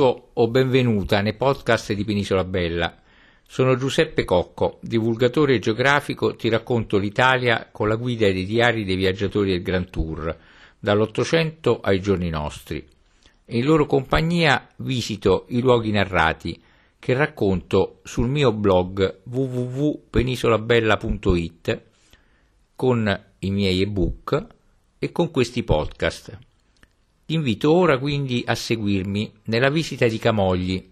Benvenuto o benvenuta nei podcast di Penisola Bella. Sono Giuseppe Cocco, divulgatore geografico, ti racconto l'Italia con la guida dei diari dei viaggiatori del Grand Tour, dall'Ottocento ai giorni nostri. In loro compagnia visito i luoghi narrati che racconto sul mio blog www.penisolabella.it con i miei ebook e con questi podcast. Ti invito ora quindi a seguirmi nella visita di Camogli,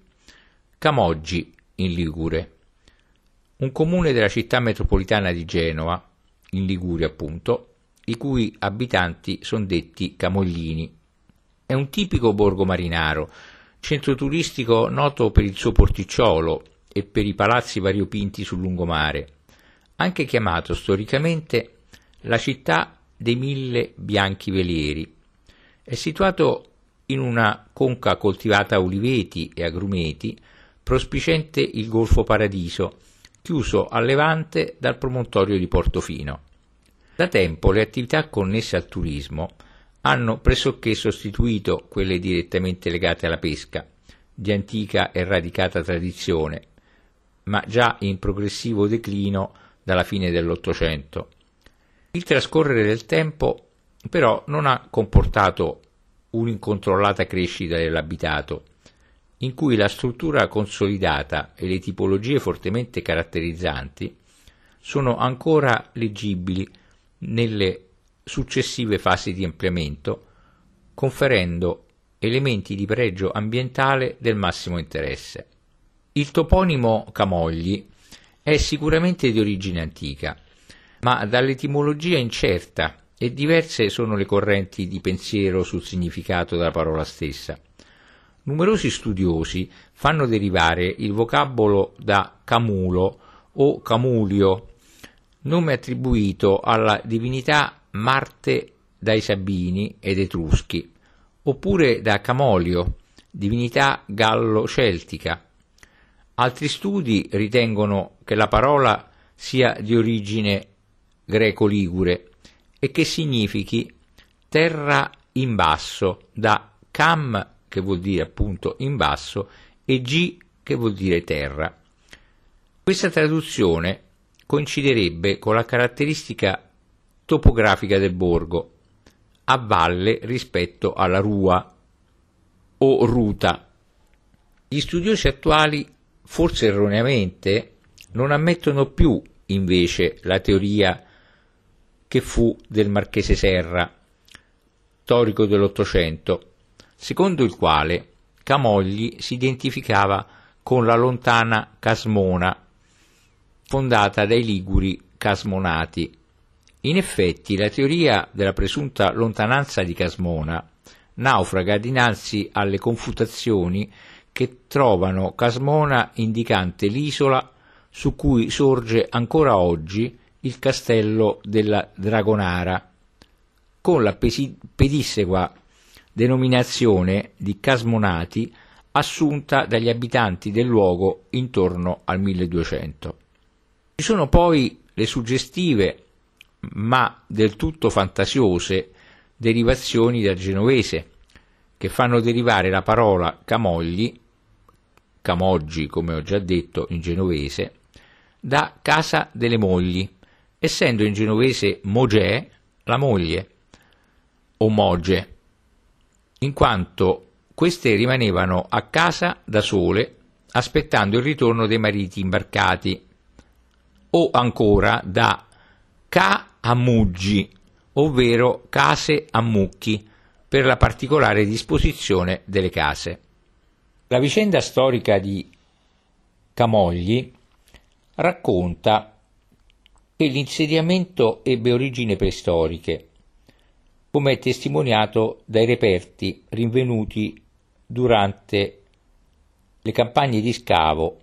Camoggi in Ligure, un comune della città metropolitana di Genova, in Liguria appunto, i cui abitanti sono detti Camoglini. È un tipico borgo marinaro, centro turistico noto per il suo porticciolo e per i palazzi variopinti sul lungomare, anche chiamato storicamente la città dei mille bianchi velieri è situato in una conca coltivata a uliveti e agrumeti, prospicente il Golfo Paradiso, chiuso a levante dal promontorio di Portofino. Da tempo le attività connesse al turismo hanno pressoché sostituito quelle direttamente legate alla pesca, di antica e radicata tradizione, ma già in progressivo declino dalla fine dell'Ottocento. Il trascorrere del tempo però non ha comportato un'incontrollata crescita dell'abitato, in cui la struttura consolidata e le tipologie fortemente caratterizzanti sono ancora leggibili nelle successive fasi di ampliamento, conferendo elementi di pregio ambientale del massimo interesse. Il toponimo Camogli è sicuramente di origine antica, ma dall'etimologia incerta e diverse sono le correnti di pensiero sul significato della parola stessa. Numerosi studiosi fanno derivare il vocabolo da Camulo o Camulio, nome attribuito alla divinità Marte dai Sabini ed Etruschi, oppure da Camolio, divinità gallo-celtica. Altri studi ritengono che la parola sia di origine greco-ligure e che significhi terra in basso, da cam che vuol dire appunto in basso e g che vuol dire terra. Questa traduzione coinciderebbe con la caratteristica topografica del borgo, a valle rispetto alla rua o ruta. Gli studiosi attuali, forse erroneamente, non ammettono più invece la teoria che fu del marchese Serra, storico dell'Ottocento, secondo il quale Camogli si identificava con la lontana Casmona, fondata dai Liguri Casmonati. In effetti la teoria della presunta lontananza di Casmona naufraga dinanzi alle confutazioni che trovano Casmona indicante l'isola su cui sorge ancora oggi il castello della Dragonara, con la pedissequa denominazione di Casmonati assunta dagli abitanti del luogo intorno al 1200. Ci sono poi le suggestive, ma del tutto fantasiose, derivazioni dal genovese, che fanno derivare la parola camogli, camoggi come ho già detto in genovese, da casa delle mogli, essendo in genovese mogè la moglie, o moge, in quanto queste rimanevano a casa da sole aspettando il ritorno dei mariti imbarcati, o ancora da ca a muggi, ovvero case a mucchi, per la particolare disposizione delle case. La vicenda storica di Camogli racconta che l'insediamento ebbe origini preistoriche, come è testimoniato dai reperti rinvenuti durante le campagne di scavo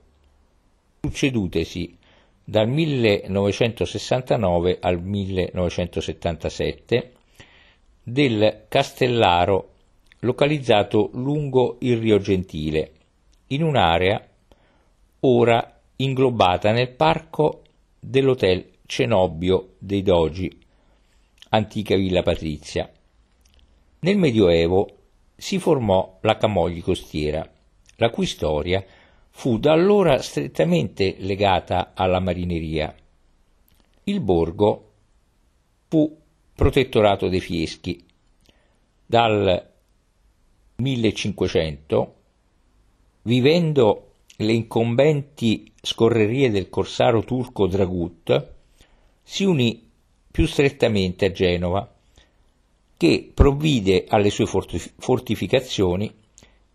succedutesi dal 1969 al 1977 del Castellaro localizzato lungo il Rio Gentile, in un'area ora inglobata nel parco dell'Hotel Cenobio dei Dogi, antica villa patrizia. Nel Medioevo si formò la Camogli costiera, la cui storia fu da allora strettamente legata alla marineria. Il borgo fu protettorato dei Fieschi. Dal 1500, vivendo le incombenti scorrerie del corsaro turco Dragut, si unì più strettamente a Genova, che provvide alle sue fortificazioni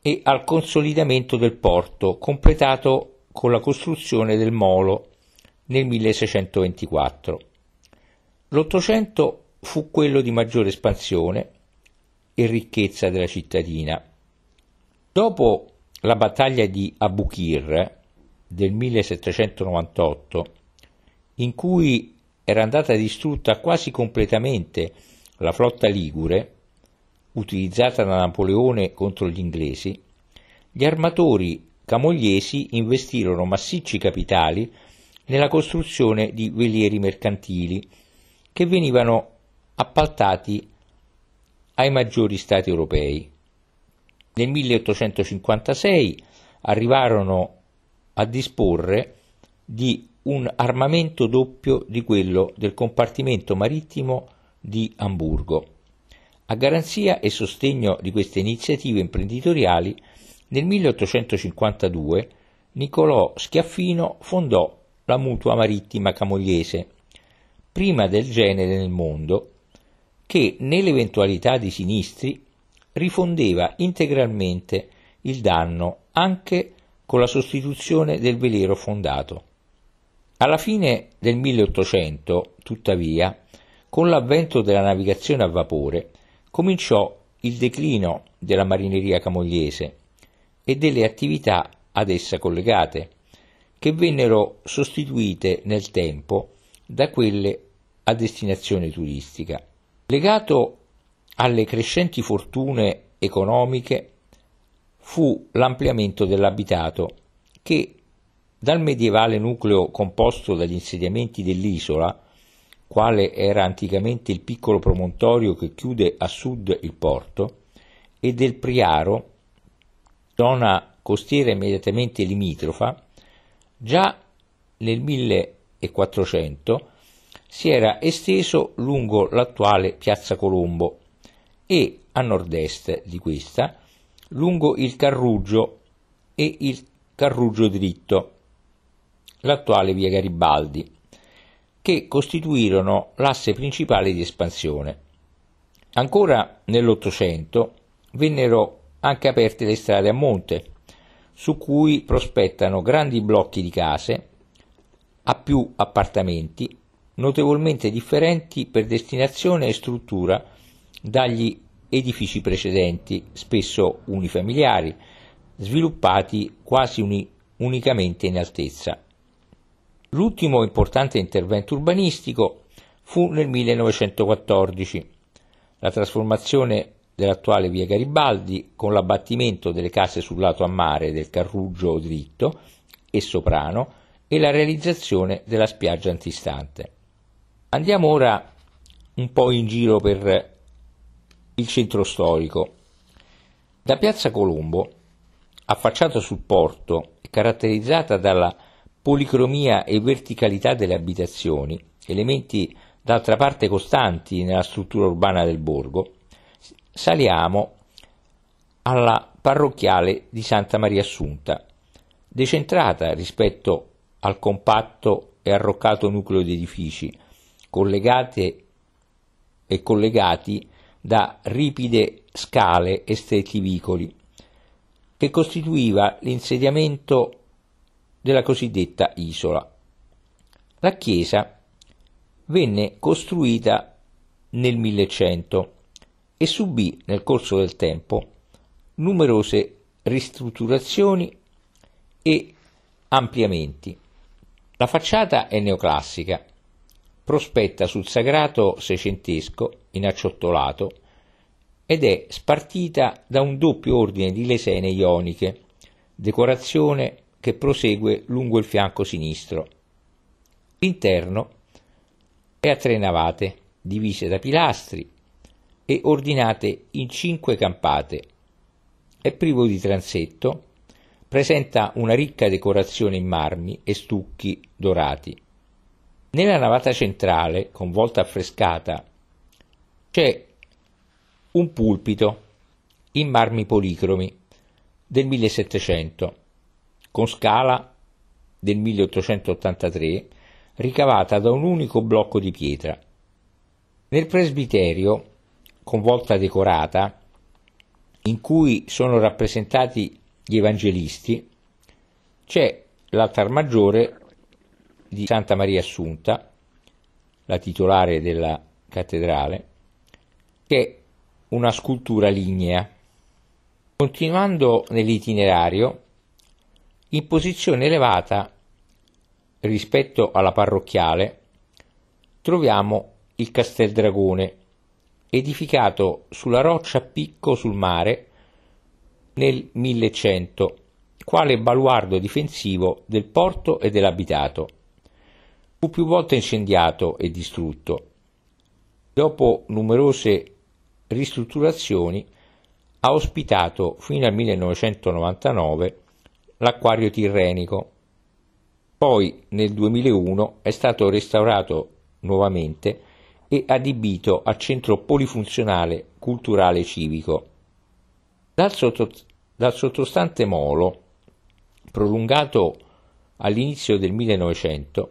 e al consolidamento del porto, completato con la costruzione del molo nel 1624. L'Ottocento fu quello di maggiore espansione e ricchezza della cittadina. Dopo la battaglia di Abukir del 1798, in cui era andata distrutta quasi completamente la flotta ligure, utilizzata da Napoleone contro gli inglesi, gli armatori camogliesi investirono massicci capitali nella costruzione di velieri mercantili che venivano appaltati ai maggiori stati europei. Nel 1856 arrivarono a disporre di un armamento doppio di quello del compartimento marittimo di Amburgo. A garanzia e sostegno di queste iniziative imprenditoriali, nel 1852 Niccolò Schiaffino fondò la Mutua Marittima Camogliese, prima del genere nel mondo, che nell'eventualità di sinistri rifondeva integralmente il danno anche con la sostituzione del velero fondato. Alla fine del 1800, tuttavia, con l'avvento della navigazione a vapore, cominciò il declino della marineria camogliese e delle attività ad essa collegate, che vennero sostituite nel tempo da quelle a destinazione turistica. Legato alle crescenti fortune economiche fu l'ampliamento dell'abitato che dal medievale nucleo composto dagli insediamenti dell'isola quale era anticamente il piccolo promontorio che chiude a sud il porto, e del Priaro, zona costiera immediatamente limitrofa, già nel 1400 si era esteso lungo l'attuale Piazza Colombo e a nord-est di questa lungo il Carruggio e il Carruggio dritto, l'attuale via Garibaldi che costituirono l'asse principale di espansione. Ancora nell'Ottocento vennero anche aperte le strade a monte, su cui prospettano grandi blocchi di case a più appartamenti, notevolmente differenti per destinazione e struttura dagli edifici precedenti, spesso unifamiliari, sviluppati quasi uni- unicamente in altezza. L'ultimo importante intervento urbanistico fu nel 1914, la trasformazione dell'attuale via Garibaldi con l'abbattimento delle case sul lato a mare del Carruggio dritto e soprano e la realizzazione della spiaggia antistante. Andiamo ora un po' in giro per il centro storico. Da Piazza Colombo, affacciata sul porto e caratterizzata dalla policromia e verticalità delle abitazioni, elementi d'altra parte costanti nella struttura urbana del borgo, saliamo alla parrocchiale di Santa Maria Assunta, decentrata rispetto al compatto e arroccato nucleo di edifici, collegate e collegati da ripide scale e stretti vicoli, che costituiva l'insediamento della cosiddetta isola. La chiesa venne costruita nel 1100 e subì nel corso del tempo numerose ristrutturazioni e ampliamenti. La facciata è neoclassica, prospetta sul sagrato seicentesco in acciottolato ed è spartita da un doppio ordine di lesene ioniche, decorazione che prosegue lungo il fianco sinistro. L'interno è a tre navate, divise da pilastri e ordinate in cinque campate. È privo di transetto, presenta una ricca decorazione in marmi e stucchi dorati. Nella navata centrale, con volta affrescata, c'è un pulpito in marmi policromi del 1700, con scala del 1883, ricavata da un unico blocco di pietra. Nel presbiterio, con volta decorata, in cui sono rappresentati gli evangelisti, c'è l'altar maggiore di Santa Maria Assunta, la titolare della cattedrale, che è una scultura lignea. Continuando nell'itinerario, in posizione elevata rispetto alla parrocchiale, troviamo il Castel Dragone, edificato sulla roccia a picco sul mare nel 1100, quale baluardo difensivo del porto e dell'abitato. Fu più volte incendiato e distrutto. Dopo numerose ristrutturazioni ha ospitato fino al 1999 l'acquario tirrenico. Poi nel 2001 è stato restaurato nuovamente e adibito a centro polifunzionale culturale civico. Dal, sotto, dal sottostante molo, prolungato all'inizio del 1900,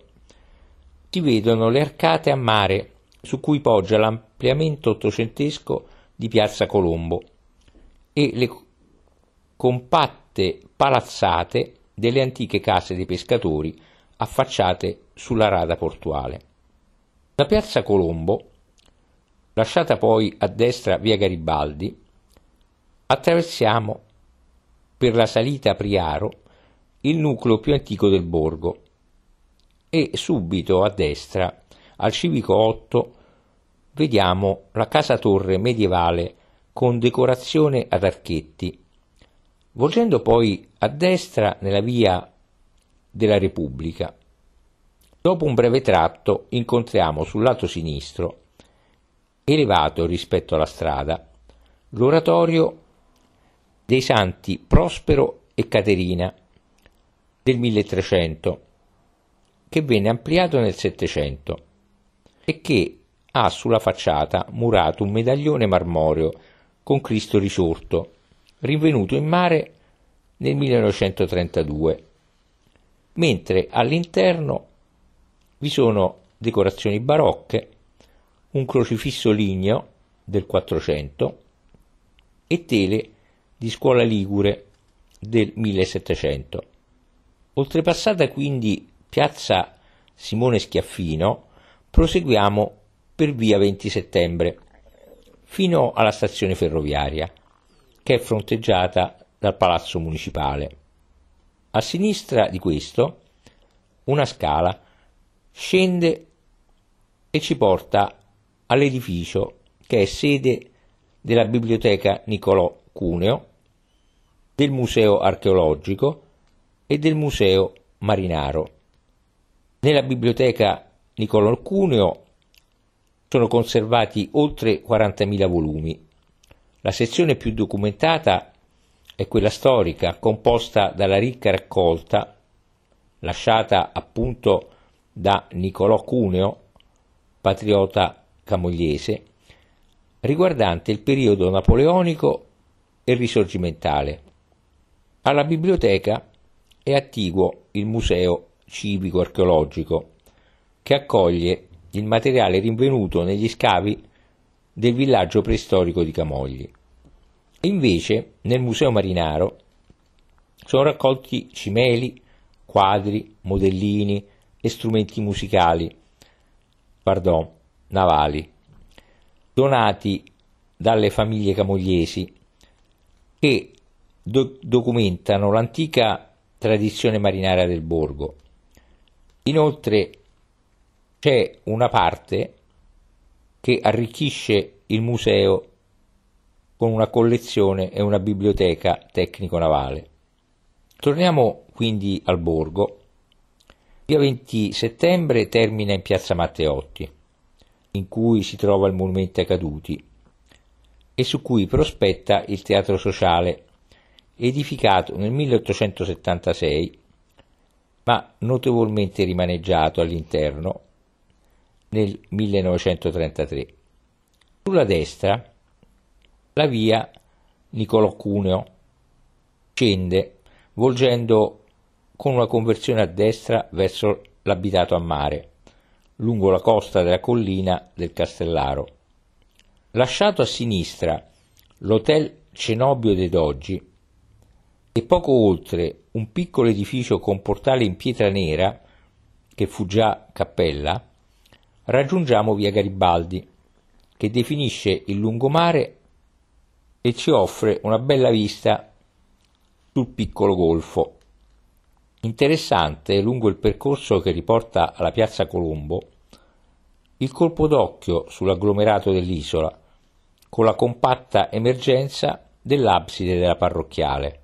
si vedono le arcate a mare su cui poggia l'ampliamento ottocentesco di Piazza Colombo e le compatte palazzate delle antiche case dei pescatori affacciate sulla rada portuale. Da Piazza Colombo, lasciata poi a destra via Garibaldi, attraversiamo per la salita a Priaro il nucleo più antico del borgo e subito a destra, al civico 8, vediamo la casa torre medievale con decorazione ad archetti. Volgendo poi a destra nella via della Repubblica, dopo un breve tratto incontriamo sul lato sinistro, elevato rispetto alla strada, l'oratorio dei santi Prospero e Caterina del 1300 che venne ampliato nel Settecento e che ha sulla facciata murato un medaglione marmoreo con Cristo risorto, rinvenuto in mare nel 1932, mentre all'interno vi sono decorazioni barocche, un crocifisso ligneo del 400 e tele di scuola ligure del 1700. Oltrepassata quindi piazza Simone Schiaffino, proseguiamo per via 20 settembre fino alla stazione ferroviaria, che è fronteggiata dal palazzo municipale. A sinistra di questo una scala scende e ci porta all'edificio che è sede della biblioteca Niccolò Cuneo, del museo archeologico e del museo marinaro. Nella biblioteca Niccolò Cuneo sono conservati oltre 40.000 volumi. La sezione più documentata è quella storica, composta dalla ricca raccolta lasciata appunto da Niccolò Cuneo, patriota camogliese, riguardante il periodo napoleonico e risorgimentale. Alla biblioteca è attiguo il Museo civico archeologico, che accoglie il materiale rinvenuto negli scavi del villaggio preistorico di Camogli. Invece, nel Museo Marinaro sono raccolti cimeli, quadri, modellini e strumenti musicali, pardon, navali, donati dalle famiglie camogliesi che do- documentano l'antica tradizione marinaria del borgo. Inoltre c'è una parte che arricchisce il museo con una collezione e una biblioteca tecnico-navale. Torniamo quindi al borgo. Via 20 settembre termina in piazza Matteotti, in cui si trova il monumento ai caduti e su cui prospetta il teatro sociale edificato nel 1876 ma notevolmente rimaneggiato all'interno nel 1933. Sulla destra la via Niccolò Cuneo scende volgendo con una conversione a destra verso l'abitato a mare, lungo la costa della collina del Castellaro. Lasciato a sinistra l'hotel Cenobio dei Doggi e poco oltre un piccolo edificio con portale in pietra nera, che fu già cappella, raggiungiamo via Garibaldi, che definisce il lungomare e ci offre una bella vista sul piccolo golfo. Interessante, lungo il percorso che riporta alla piazza Colombo, il colpo d'occhio sull'agglomerato dell'isola, con la compatta emergenza dell'abside della parrocchiale.